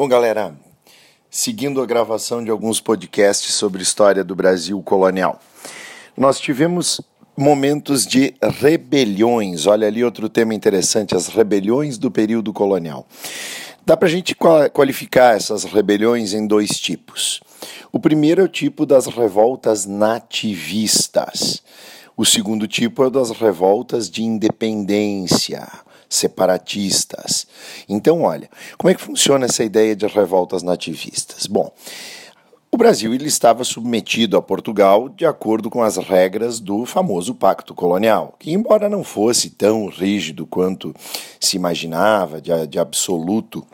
Bom, galera, seguindo a gravação de alguns podcasts sobre história do Brasil colonial, nós tivemos momentos de rebeliões. Olha ali outro tema interessante: as rebeliões do período colonial. Dá para a gente qualificar essas rebeliões em dois tipos. O primeiro é o tipo das revoltas nativistas. O segundo tipo é o das revoltas de independência, separatistas. Então, olha, como é que funciona essa ideia de revoltas nativistas? Bom, o Brasil ele estava submetido a Portugal de acordo com as regras do famoso Pacto Colonial, que, embora não fosse tão rígido quanto se imaginava, de, de absoluto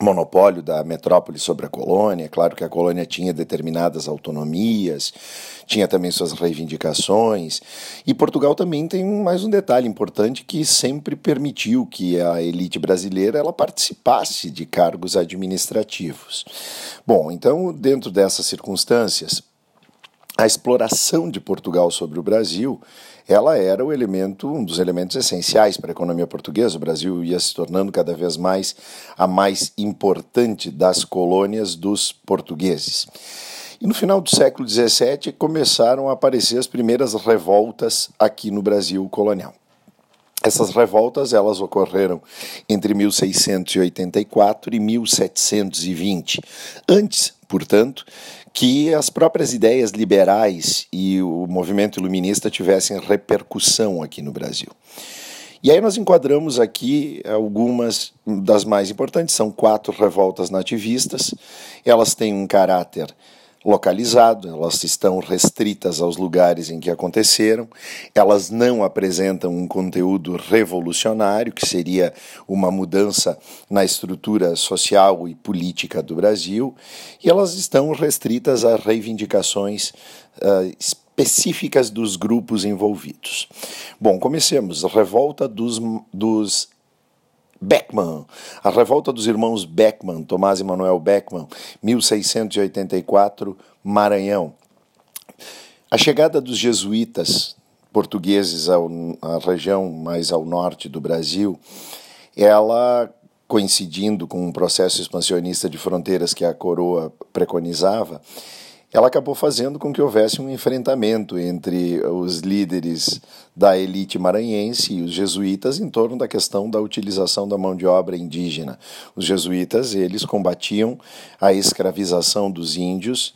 monopólio da metrópole sobre a colônia. Claro que a colônia tinha determinadas autonomias, tinha também suas reivindicações. E Portugal também tem mais um detalhe importante que sempre permitiu que a elite brasileira ela participasse de cargos administrativos. Bom, então, dentro dessas circunstâncias, a exploração de Portugal sobre o Brasil ela era o elemento, um dos elementos essenciais para a economia portuguesa. O Brasil ia se tornando cada vez mais a mais importante das colônias dos portugueses. E no final do século XVII começaram a aparecer as primeiras revoltas aqui no Brasil colonial. Essas revoltas elas ocorreram entre 1684 e 1720. Antes, portanto, que as próprias ideias liberais e o movimento iluminista tivessem repercussão aqui no Brasil. E aí nós enquadramos aqui algumas das mais importantes, são quatro revoltas nativistas, elas têm um caráter localizado, elas estão restritas aos lugares em que aconteceram, elas não apresentam um conteúdo revolucionário, que seria uma mudança na estrutura social e política do Brasil, e elas estão restritas a reivindicações uh, específicas dos grupos envolvidos. Bom, comecemos. Revolta dos, dos Beckman, a revolta dos irmãos Beckman, Tomás e Manuel Beckman, 1684, Maranhão. A chegada dos jesuítas portugueses à região mais ao norte do Brasil, ela coincidindo com um processo expansionista de fronteiras que a coroa preconizava, ela acabou fazendo com que houvesse um enfrentamento entre os líderes da elite maranhense e os jesuítas em torno da questão da utilização da mão de obra indígena. Os jesuítas, eles combatiam a escravização dos índios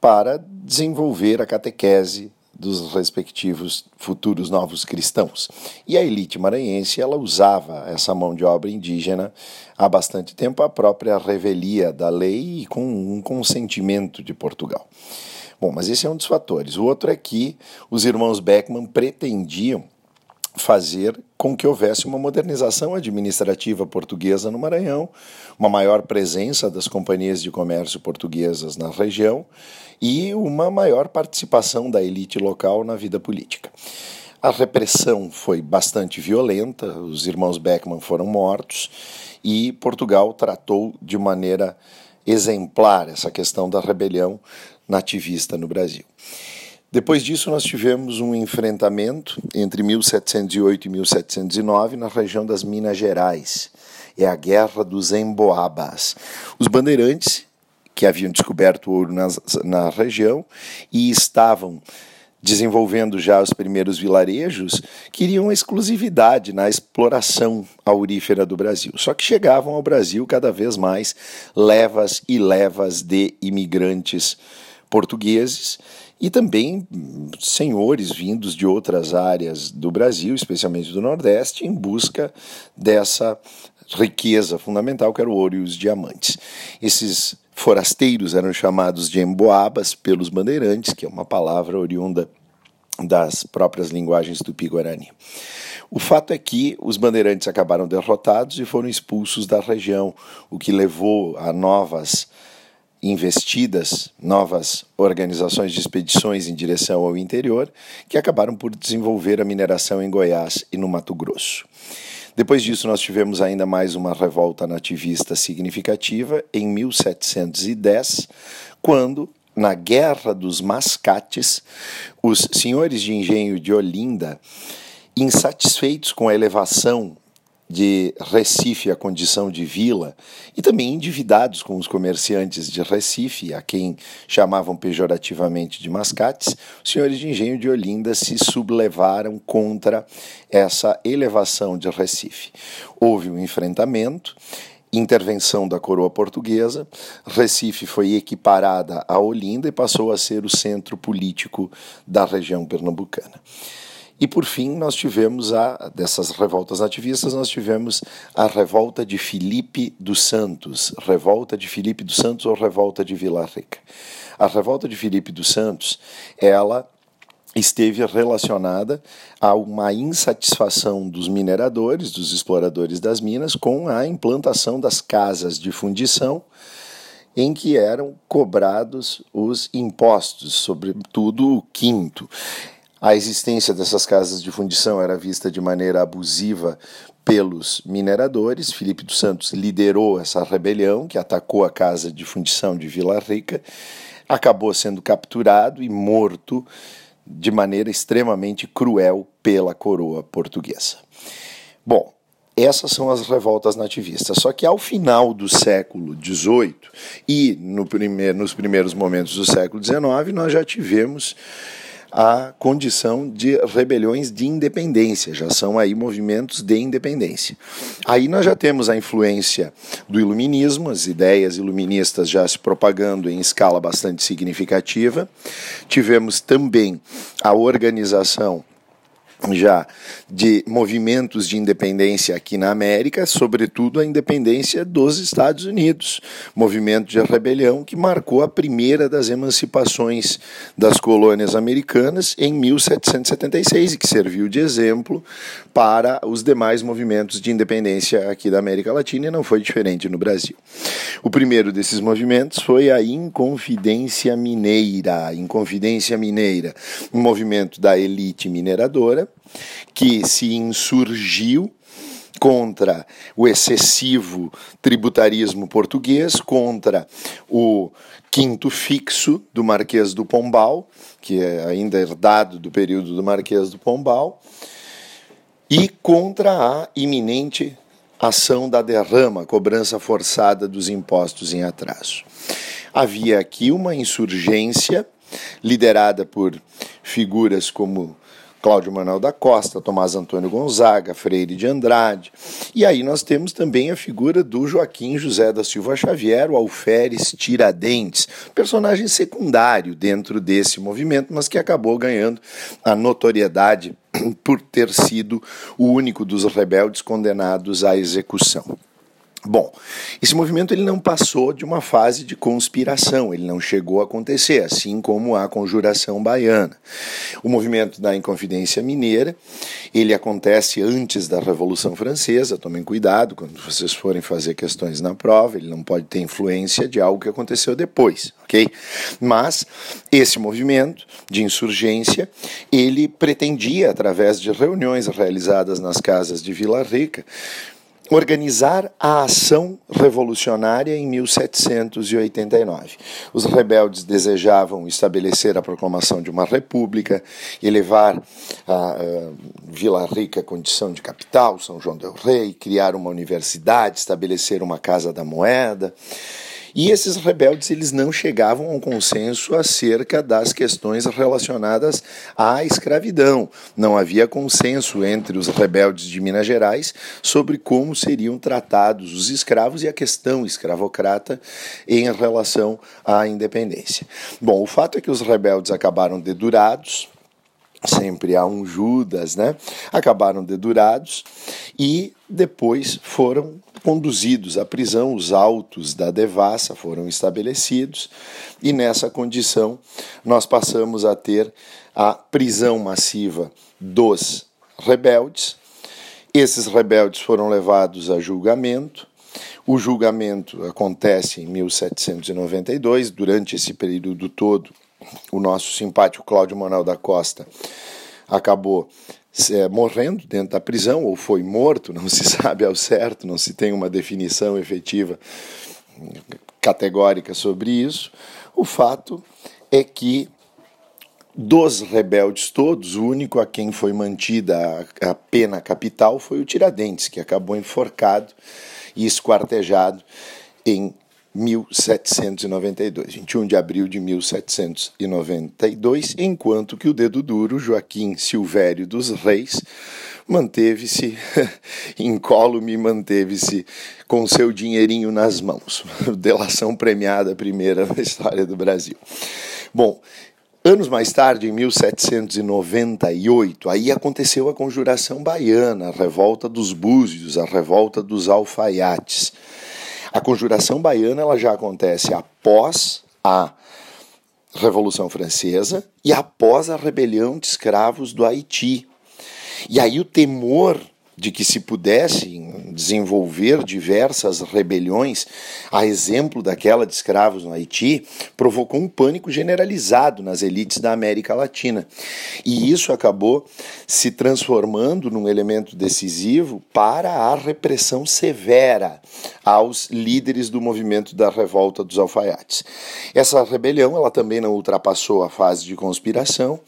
para desenvolver a catequese dos respectivos futuros novos cristãos. E a elite maranhense ela usava essa mão de obra indígena há bastante tempo, a própria revelia da lei e com um consentimento de Portugal. Bom, mas esse é um dos fatores. O outro é que os irmãos Beckman pretendiam fazer com que houvesse uma modernização administrativa portuguesa no Maranhão, uma maior presença das companhias de comércio portuguesas na região e uma maior participação da elite local na vida política. A repressão foi bastante violenta, os irmãos Beckman foram mortos e Portugal tratou de maneira exemplar essa questão da rebelião nativista no Brasil. Depois disso, nós tivemos um enfrentamento entre 1708 e 1709 na região das Minas Gerais. É a Guerra dos Emboabas. Os bandeirantes, que haviam descoberto ouro na região e estavam desenvolvendo já os primeiros vilarejos, queriam exclusividade na exploração aurífera do Brasil. Só que chegavam ao Brasil cada vez mais levas e levas de imigrantes portugueses e também senhores vindos de outras áreas do Brasil, especialmente do Nordeste, em busca dessa riqueza fundamental que era o ouro e os diamantes. Esses forasteiros eram chamados de emboabas pelos bandeirantes, que é uma palavra oriunda das próprias linguagens tupi-guarani. O fato é que os bandeirantes acabaram derrotados e foram expulsos da região, o que levou a novas investidas novas organizações de expedições em direção ao interior, que acabaram por desenvolver a mineração em Goiás e no Mato Grosso. Depois disso, nós tivemos ainda mais uma revolta nativista significativa em 1710, quando, na Guerra dos Mascates, os senhores de engenho de Olinda, insatisfeitos com a elevação de Recife a condição de vila e também endividados com os comerciantes de Recife, a quem chamavam pejorativamente de mascates, os senhores de engenho de Olinda se sublevaram contra essa elevação de Recife. Houve um enfrentamento intervenção da coroa portuguesa, Recife foi equiparada a Olinda e passou a ser o centro político da região pernambucana. E por fim, nós tivemos a dessas revoltas nativistas, nós tivemos a revolta de Filipe dos Santos, revolta de Filipe dos Santos ou revolta de Vila Rica. A revolta de Filipe dos Santos, ela esteve relacionada a uma insatisfação dos mineradores, dos exploradores das minas, com a implantação das casas de fundição em que eram cobrados os impostos, sobretudo o quinto. A existência dessas casas de fundição era vista de maneira abusiva pelos mineradores. Felipe dos Santos liderou essa rebelião que atacou a casa de fundição de Vila Rica, acabou sendo capturado e morto de maneira extremamente cruel pela coroa portuguesa. Bom, essas são as revoltas nativistas. Só que ao final do século XVIII e no primeir, nos primeiros momentos do século XIX, nós já tivemos a condição de rebeliões de independência, já são aí movimentos de independência. Aí nós já temos a influência do iluminismo, as ideias iluministas já se propagando em escala bastante significativa. Tivemos também a organização já de movimentos de independência aqui na América, sobretudo a independência dos Estados Unidos, movimento de rebelião que marcou a primeira das emancipações das colônias americanas em 1776 e que serviu de exemplo para os demais movimentos de independência aqui da América Latina e não foi diferente no Brasil. O primeiro desses movimentos foi a Inconfidência Mineira, Inconfidência Mineira, um movimento da elite mineradora que se insurgiu contra o excessivo tributarismo português, contra o quinto fixo do Marquês do Pombal, que é ainda herdado do período do Marquês do Pombal, e contra a iminente ação da derrama, cobrança forçada dos impostos em atraso. Havia aqui uma insurgência liderada por figuras como Cláudio Manuel da Costa, Tomás Antônio Gonzaga, Freire de Andrade. E aí nós temos também a figura do Joaquim José da Silva Xavier, o Alferes Tiradentes, personagem secundário dentro desse movimento, mas que acabou ganhando a notoriedade por ter sido o único dos rebeldes condenados à execução. Bom, esse movimento ele não passou de uma fase de conspiração, ele não chegou a acontecer, assim como a conjuração baiana. O movimento da Inconfidência Mineira, ele acontece antes da Revolução Francesa, tomem cuidado quando vocês forem fazer questões na prova, ele não pode ter influência de algo que aconteceu depois, ok? Mas esse movimento de insurgência, ele pretendia, através de reuniões realizadas nas casas de Vila Rica, organizar a ação revolucionária em 1789. Os rebeldes desejavam estabelecer a proclamação de uma república, elevar a, Vila Rica à condição de capital, São João del Rei, criar uma universidade, estabelecer uma casa da moeda. E esses rebeldes eles não chegavam a um consenso acerca das questões relacionadas à escravidão. Não havia consenso entre os rebeldes de Minas Gerais sobre como seriam tratados os escravos e a questão escravocrata em relação à independência. Bom, o fato é que os rebeldes acabaram dedurados, sempre há um Judas, né? Acabaram dedurados e depois foram conduzidos à prisão, os autos da devassa foram estabelecidos e nessa condição nós passamos a ter a prisão massiva dos rebeldes. Esses rebeldes foram levados a julgamento. O julgamento acontece em 1792. Durante esse período todo, o nosso simpático Cláudio Manuel da Costa acabou é, morrendo dentro da prisão ou foi morto, não se sabe ao certo, não se tem uma definição efetiva categórica sobre isso. O fato é que Dos rebeldes todos, o único a quem foi mantida a, a pena capital foi o Tiradentes, que acabou enforcado e esquartejado em 1792, 21 de abril de 1792, enquanto que o dedo duro, Joaquim Silvério dos Reis, manteve-se incólume, manteve-se com seu dinheirinho nas mãos. Delação premiada primeira na história do Brasil. Bom, Anos mais tarde, em 1798, aí aconteceu a Conjuração Baiana, a revolta dos Búzios, a revolta dos alfaiates. A Conjuração Baiana ela já acontece após a Revolução Francesa e após a rebelião de escravos do Haiti. E aí o temor de que se pudessem desenvolver diversas rebeliões, a exemplo daquela de escravos no Haiti, provocou um pânico generalizado nas elites da América Latina. E isso acabou se transformando num elemento decisivo para a repressão severa aos líderes do movimento da revolta dos alfaiates. Essa rebelião, ela também não ultrapassou a fase de conspiração,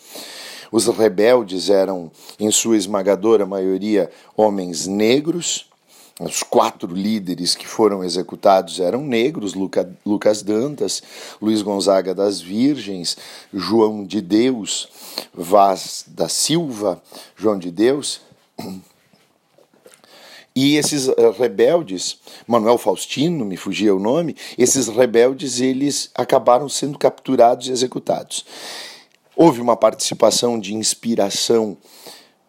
os rebeldes eram, em sua esmagadora maioria, homens negros. Os quatro líderes que foram executados eram negros: Luca, Lucas Dantas, Luiz Gonzaga das Virgens, João de Deus, Vaz da Silva, João de Deus. E esses eh, rebeldes, Manuel Faustino, me fugia o nome, esses rebeldes eles acabaram sendo capturados e executados. Houve uma participação de inspiração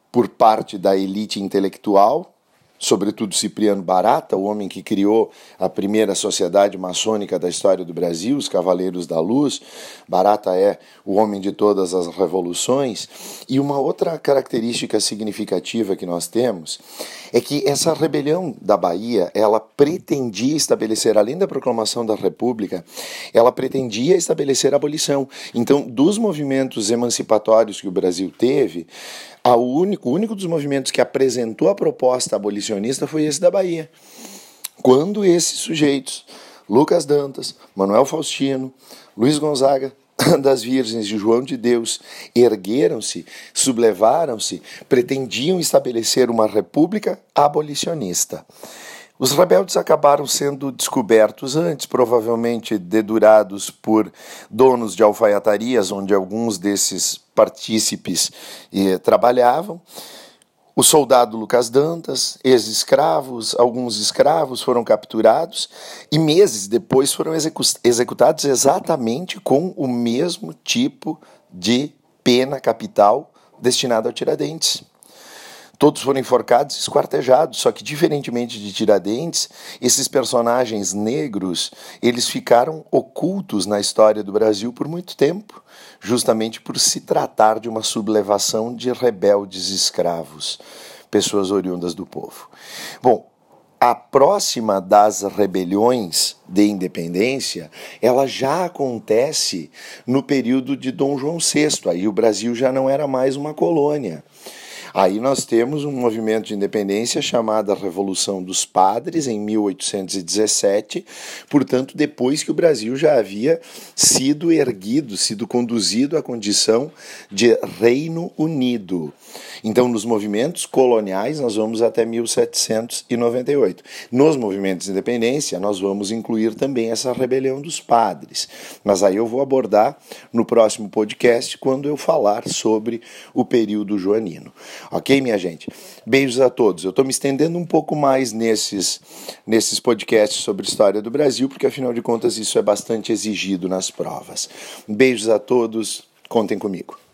por parte da elite intelectual, sobretudo Cipriano Barata, o homem que criou a primeira sociedade maçônica da história do Brasil, os Cavaleiros da Luz. Barata é o homem de todas as revoluções. E uma outra característica significativa que nós temos é que essa rebelião da Bahia, ela pretendia estabelecer, além da proclamação da República, ela pretendia estabelecer a abolição. Então, dos movimentos emancipatórios que o Brasil teve, o único, o único dos movimentos que apresentou a proposta abolicionista foi esse da Bahia. Quando esses sujeitos, Lucas Dantas, Manuel Faustino, Luiz Gonzaga, das Virgens e João de Deus ergueram-se, sublevaram-se, pretendiam estabelecer uma república abolicionista. Os rebeldes acabaram sendo descobertos antes, provavelmente dedurados por donos de alfaiatarias, onde alguns desses partícipes eh, trabalhavam. O soldado Lucas Dantas, ex-escravos, alguns escravos foram capturados e meses depois foram execu executados exatamente com o mesmo tipo de pena capital destinada ao Tiradentes. Todos foram enforcados e esquartejados, só que diferentemente de Tiradentes, esses personagens negros, eles ficaram ocultos na história do Brasil por muito tempo, justamente por se tratar de uma sublevação de rebeldes escravos, pessoas oriundas do povo. Bom, a próxima das rebeliões de independência, ela já acontece no período de Dom João VI. Aí o Brasil já não era mais uma colônia. Aí nós temos um movimento de independência chamado Revolução dos Padres, em 1817, portanto, depois que o Brasil já havia sido erguido, sido conduzido à condição de Reino Unido. Então, nos movimentos coloniais, nós vamos até 1798. Nos movimentos de independência, nós vamos incluir também essa rebelião dos padres. Mas aí eu vou abordar no próximo podcast, quando eu falar sobre o período joanino. Ok, minha gente? Beijos a todos. Eu estou me estendendo um pouco mais nesses, nesses podcasts sobre história do Brasil, porque afinal de contas isso é bastante exigido nas provas. Beijos a todos. Contem comigo.